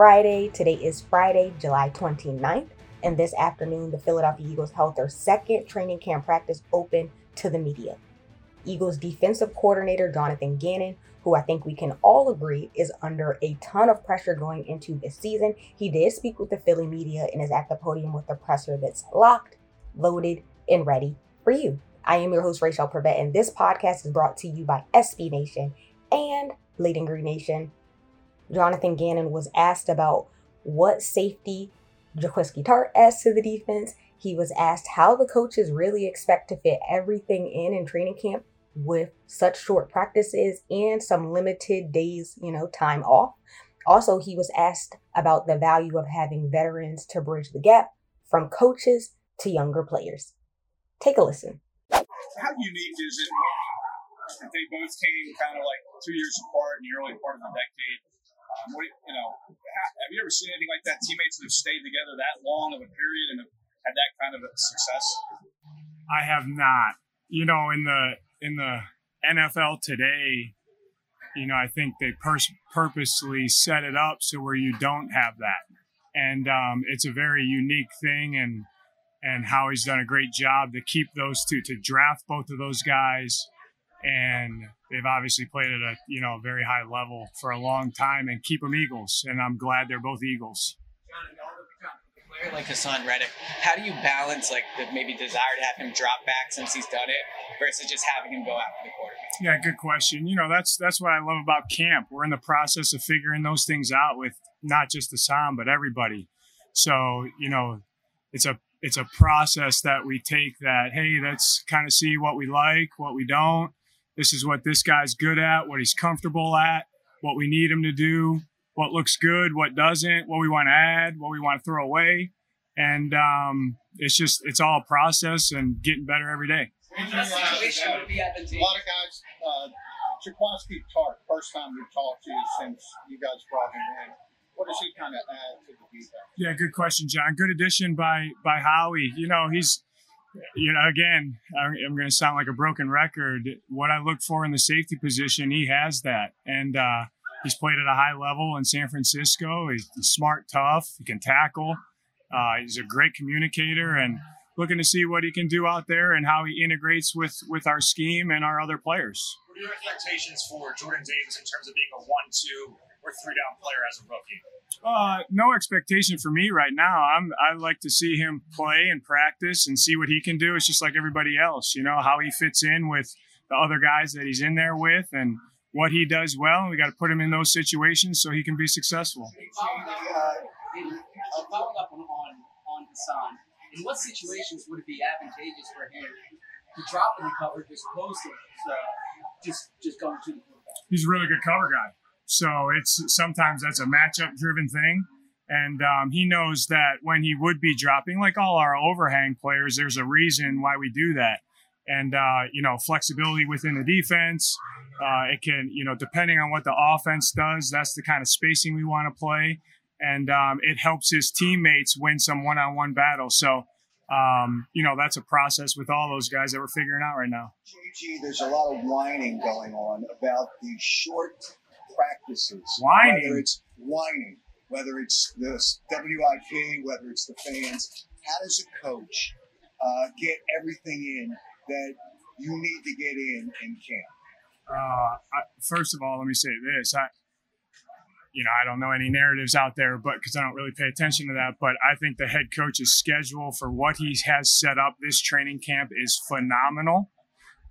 Friday. Today is Friday, July 29th, and this afternoon, the Philadelphia Eagles held their second training camp practice open to the media. Eagles defensive coordinator Jonathan Gannon, who I think we can all agree is under a ton of pressure going into this season, he did speak with the Philly media and is at the podium with a presser that's locked, loaded, and ready for you. I am your host, Rachel Prevet, and this podcast is brought to you by SB Nation and Bleeding Green Nation. Jonathan Gannon was asked about what safety Jaquiski Tartt asked to the defense. He was asked how the coaches really expect to fit everything in in training camp with such short practices and some limited days, you know, time off. Also, he was asked about the value of having veterans to bridge the gap from coaches to younger players. Take a listen. How unique is it that they both came kind of like two years apart in the early part of the decade? Um, what, you know, have you ever seen anything like that? Teammates that have stayed together that long of a period and have had that kind of success. I have not. You know, in the in the NFL today, you know, I think they pers- purposely set it up so where you don't have that, and um, it's a very unique thing. And and Howie's done a great job to keep those two to draft both of those guys and they've obviously played at a you know very high level for a long time and keep them Eagles, and I'm glad they're both Eagles. player like Haason Reddick, how do you balance like the maybe desire to have him drop back since he's done it versus just having him go after the quarterback? Yeah, good question. You know that's that's what I love about camp. We're in the process of figuring those things out with not just Haason but everybody. So you know, it's a it's a process that we take that hey let's kind of see what we like what we don't this is what this guy's good at, what he's comfortable at, what we need him to do, what looks good, what doesn't, what we want to add, what we want to throw away. And um, it's just, it's all a process and getting better every day. A lot of guys, uh, Jaquiski Tartt, first time we've talked to you since you guys brought him in. What does he kind of add to the defense? Yeah, good question, John. Good addition by by Howie. You know, he's you know, again, I'm going to sound like a broken record. What I look for in the safety position, he has that, and uh, he's played at a high level in San Francisco. He's smart, tough. He can tackle. Uh, he's a great communicator, and looking to see what he can do out there and how he integrates with with our scheme and our other players. What are your expectations for Jordan Davis in terms of being a one-two or three-down player as a rookie? Uh, no expectation for me right now. I'm I like to see him play and practice and see what he can do. It's just like everybody else, you know, how he fits in with the other guys that he's in there with and what he does well. We got to put him in those situations so he can be successful. Following up on, on, on Haason, in what situations would it be advantageous for him to drop in the coverage as opposed to uh, just just going to the quarterback? He's a really good cover guy. So it's sometimes that's a matchup driven thing. And um, he knows that when he would be dropping, like all our overhang players, there's a reason why we do that. And, uh, you know, flexibility within the defense. Uh, it can, you know, depending on what the offense does, that's the kind of spacing we want to play. And um, it helps his teammates win some one on one battles. So um, you know, that's a process with all those guys that we're figuring out right now. JG, there's a lot of whining going on about the short practices. Whining? Whether it's whining, whether it's the WIP, whether it's the fans. How does a coach uh, get everything in that you need to get in in camp? Uh, I, first of all, let me say this. I, you know, I don't know any narratives out there, but because I don't really pay attention to that. But I think the head coach's schedule for what he has set up this training camp is phenomenal,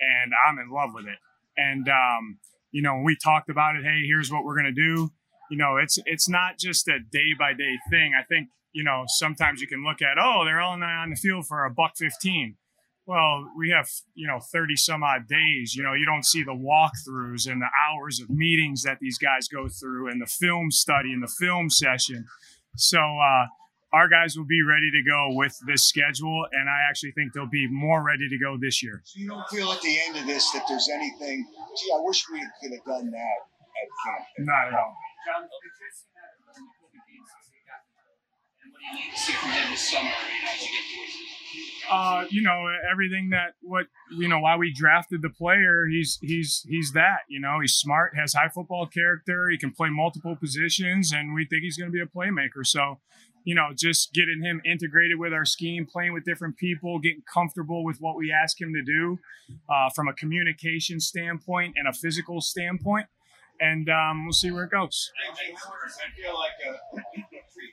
and I'm in love with it. And um, you know, when we talked about it, hey, here's what we're gonna do. You know, it's it's not just a day by day thing. I think you know sometimes you can look at oh they're all on the field for a buck fifteen well, we have, you know, 30 some odd days. You know, you don't see the walkthroughs and the hours of meetings that these guys go through and the film study and the film session. So, uh, our guys will be ready to go with this schedule, and I actually think they'll be more ready to go this year. So you don't feel at the end of this that there's anything, gee, I wish we could have done that at camp. Not at all. John, if you're seeing that in the COVID games since they got and what do you need to see from him this summer as you get towards it? uh, you know everything that what you know why we drafted the player. He's he's he's that. You know he's smart, has high football character. He can play multiple positions, and we think he's going to be a playmaker. So, you know, just getting him integrated with our scheme, playing with different people, getting comfortable with what we ask him to do uh, from a communication standpoint and a physical standpoint, and um, we'll see where it goes. I, feel like uh, pre,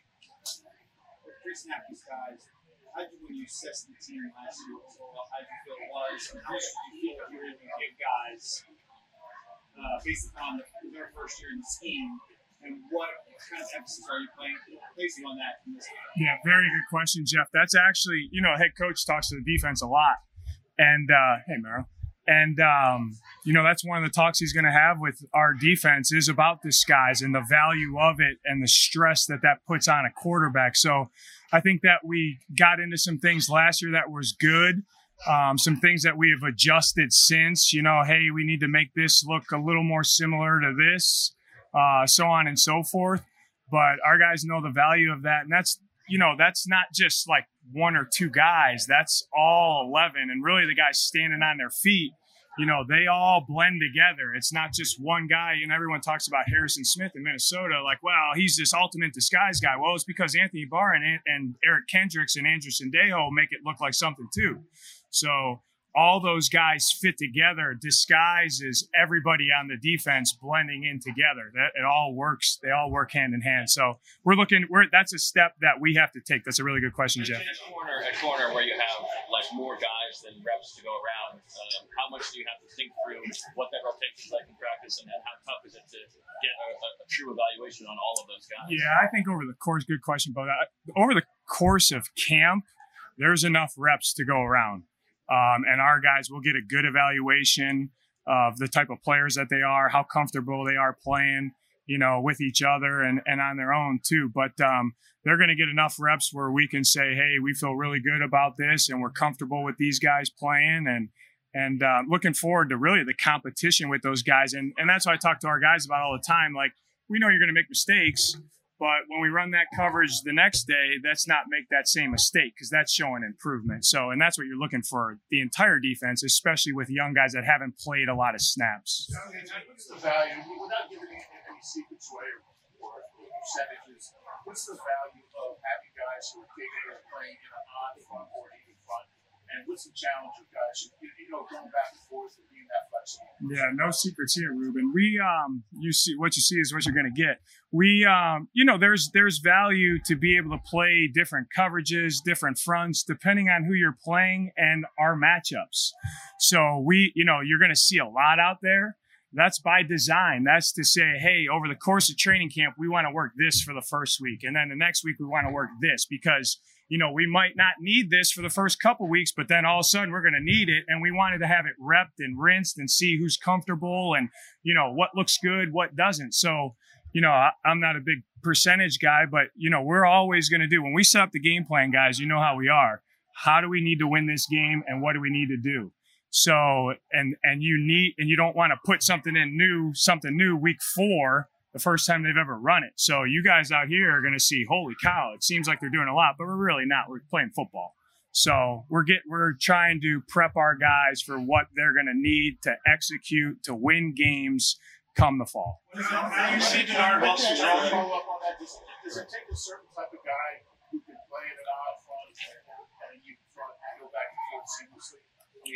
pre snap these guys. How did you when you assessed the team last year? How did you feel it was? And how did you feel like you were able to give guys uh, based upon the, their first year in the scheme? And what kind of emphasis are you playing, placing on that? In this game? Yeah, very good question, Jeff. That's actually, you know, head coach talks to the defense a lot. And uh, hey, Merrill. And um, you know that's one of the talks he's going to have with our defense is about disguise and the value of it and the stress that that puts on a quarterback. So I think that we got into some things last year that was good. Um, some things that we have adjusted since. You know, hey, we need to make this look a little more similar to this, uh, so on and so forth. But our guys know the value of that, and that's you know that's not just like one or two guys. That's all eleven, and really the guys standing on their feet you know, they all blend together. It's not just one guy. And everyone talks about Harrison Smith in Minnesota, like, wow, he's this ultimate disguise guy. Well, it's because Anthony Barr and, and Eric Kendricks and Andrew Sendejo make it look like something too. So all those guys fit together disguises everybody on the defense blending in together. That it all works they all work hand in hand. So we're looking we're that's a step that we have to take. That's a really good question jeff. at corner at corner where you have like more guys than reps to go around. Um, how much do you have to think through what that rotation is like in practice and how tough is it to get a, a, true evaluation on all of those guys? Yeah i think over the course good question but over the course of camp there's enough reps to go around um, and our guys will get a good evaluation of the type of players that they are, how comfortable they are playing, you know, with each other and, and on their own too. But um, they're going to get enough reps where we can say, hey, we feel really good about this and we're comfortable with these guys playing and and uh, looking forward to really the competition with those guys. And and that's what I talk to our guys about all the time. Like we know you're going to make mistakes, but when we run that coverage the next day, let's not make that same mistake because that's showing improvement. So, and that's what you're looking for the entire defense, especially with young guys that haven't played a lot of snaps. What's the value, without giving any secrets away or percentages, what's the value of having guys who are capable of playing in an odd front or even front? And what's the challenge of guys you know, going back and forth and being that flexible? Yeah, no secrets here, Ruben. We um, you see what you see is what you're going to get. We um, you know, there's there's value to be able to play different coverages, different fronts, depending on who you're playing and our matchups. So we, you know, you're going to see a lot out there. That's by design. That's to say, hey, over the course of training camp, we want to work this for the first week, and then the next week we want to work this because you know, we might not need this for the first couple weeks, but then all of a sudden we're going to need it. And we wanted to have it repped and rinsed and see who's comfortable and, you know, what looks good, what doesn't. So, you know, I, am not a big percentage guy, but, you know, we're always going to do when we set up the game plan, guys, you know how we are. How do we need to win this game and what do we need to do? So, and, and you need, and you don't want to put something in new, something new week four the first time they've ever run it. So you guys out here are going to see, holy cow, it seems like they're doing a lot, but we're really not. We're playing football. So we're get we're trying to prep our guys for what they're going to need to execute to win games come the fall. You see Dennard Wilson. I'll follow up on that. Does, it take a certain type of guy who can play in an odd front and you front go back and forth seamlessly?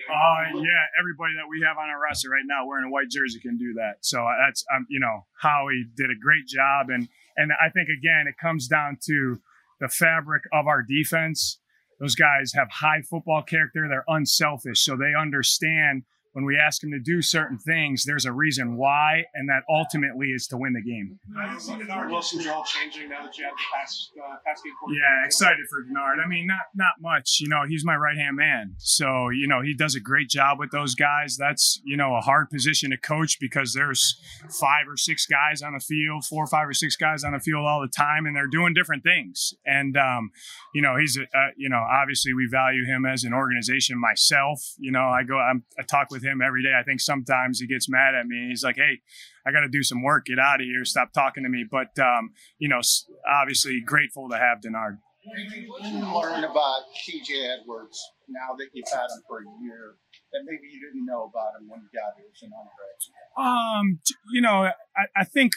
Uh, yeah, everybody that we have on our roster right now wearing a white jersey can do that. So that's, um, you know, Howie did a great job. And, and I think, again, it comes down to the fabric of our defense. Those guys have high football character. They're unselfish. So they understand when we ask them to do certain things, there's a reason why, and that ultimately is to win the game. How you see Dennard Wilson's role changing now that you have the pass, uh, pass game? Yeah, excited for Dennard. I mean, not not much. You know, he's my right hand man, so you know he does a great job with those guys. That's you know a hard position to coach because there's five or six guys on the field, four or five or six guys on the field all the time, and they're doing different things. And um, you know, he's a, uh, you know obviously we value him as an organization. Myself, you know, I go I'm, I talk with him every day. I think sometimes he gets mad at me. He's like, "Hey, I got to do some work. Get out of here. Stop talking to me." But um, you know, obviously grateful to have Dennard. What did you learn about TJ Edwards now that you've had him for a year that maybe you didn't know about him when you got here as an undergrad? Um, you know, I, I think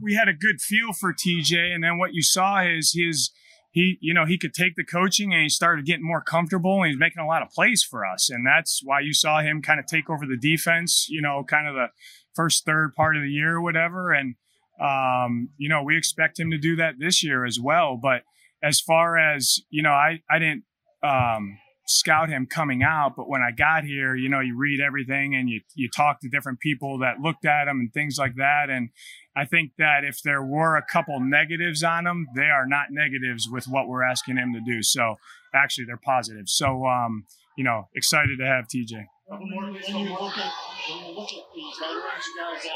we had a good feel for TJ, and then what you saw is his he, you know, he could take the coaching and he started getting more comfortable and he's making a lot of plays for us. And that's why you saw him kind of take over the defense, you know, kind of the first third part of the year or whatever. And, um, you know, we expect him to do that this year as well. But as far as, you know, I, I didn't, um, scout him coming out, but when I got here, you know, you read everything and you you talk to different people that looked at him and things like that. And I think that if there were a couple negatives on him, they are not negatives with what we're asking him to do. So actually, they're positive. So um, you know, excited to have TJ. When you look at when you look at veterans guys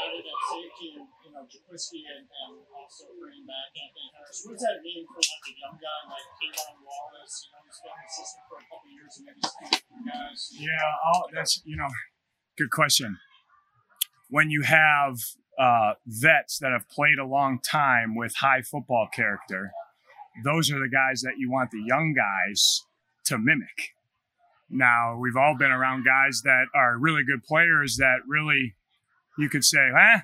know Jaquiski and, and also bringing back Anthony Harris, what does that mean for like a young guy like K'Von Wallace? You know, he's been in the system for a couple years and maybe some guys. Yeah, that's you know, good question. When you have uh, vets that have played a long time with high football character, those are the guys that you want the young guys to mimic. Now, we've all been around guys that are really good players that really you could say, eh,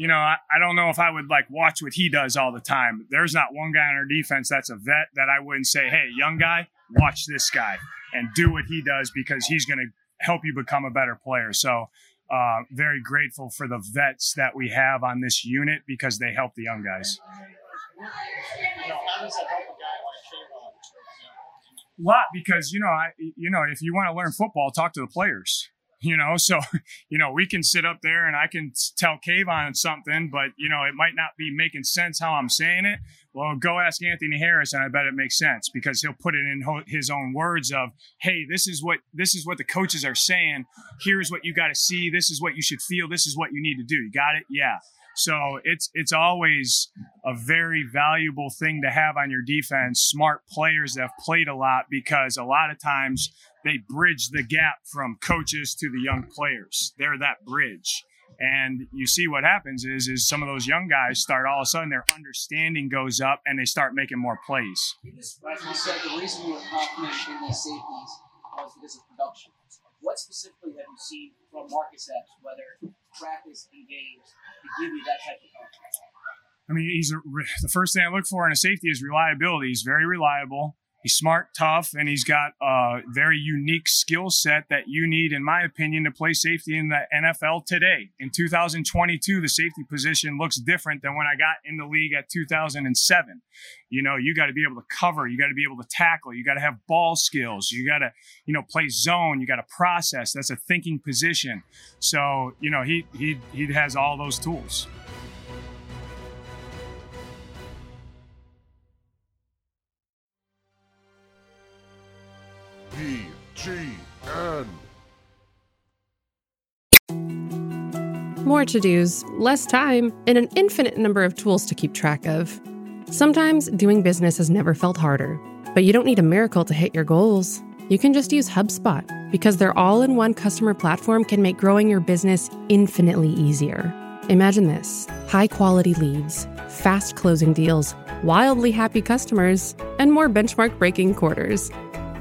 you know, I, I don't know if I would like watch what he does all the time. There's not one guy on our defense that's a vet that I wouldn't say, hey, young guy, watch this guy and do what he does because he's going to help you become a better player. So, uh, very grateful for the vets that we have on this unit because they help the young guys. A lot because you know, I you know, if you want to learn football, talk to the players. You know, so you know we can sit up there and I can tell K'Von something, but you know it might not be making sense how I'm saying it. Well, go ask Anthony Harris, and I bet it makes sense because he'll put it in his own words of, "Hey, this is what this is what the coaches are saying. Here's what you got to see. This is what you should feel. This is what you need to do. You got it? Yeah." So it's it's always a very valuable thing to have on your defense. Smart players that have played a lot because a lot of times they bridge the gap from coaches to the young players. They're that bridge. And you see what happens is is some of those young guys start all of a sudden their understanding goes up and they start making more plays. Like you said, the reason you were confident in these safeties was because of production. What specifically have you seen from Marcus Epps, whether practice and games, to give you that type of confidence? I mean, he's a, the first thing I look for in a safety is reliability. He's very reliable. He's smart, tough, and he's got a very unique skill set that you need, in my opinion, to play safety in the NFL today. In 2022, the safety position looks different than when I got in the league at 2007. You know, you got to be able to cover, you got to be able to tackle, you got to have ball skills, you got to, you know, play zone, you got to process. That's a thinking position. So, you know, he he he has all those tools. BGN. More to dos, less time, and an infinite number of tools to keep track of. Sometimes doing business has never felt harder, but you don't need a miracle to hit your goals. You can just use HubSpot because their all in one customer platform can make growing your business infinitely easier. Imagine this high quality leads, fast closing deals, wildly happy customers, and more benchmark breaking quarters.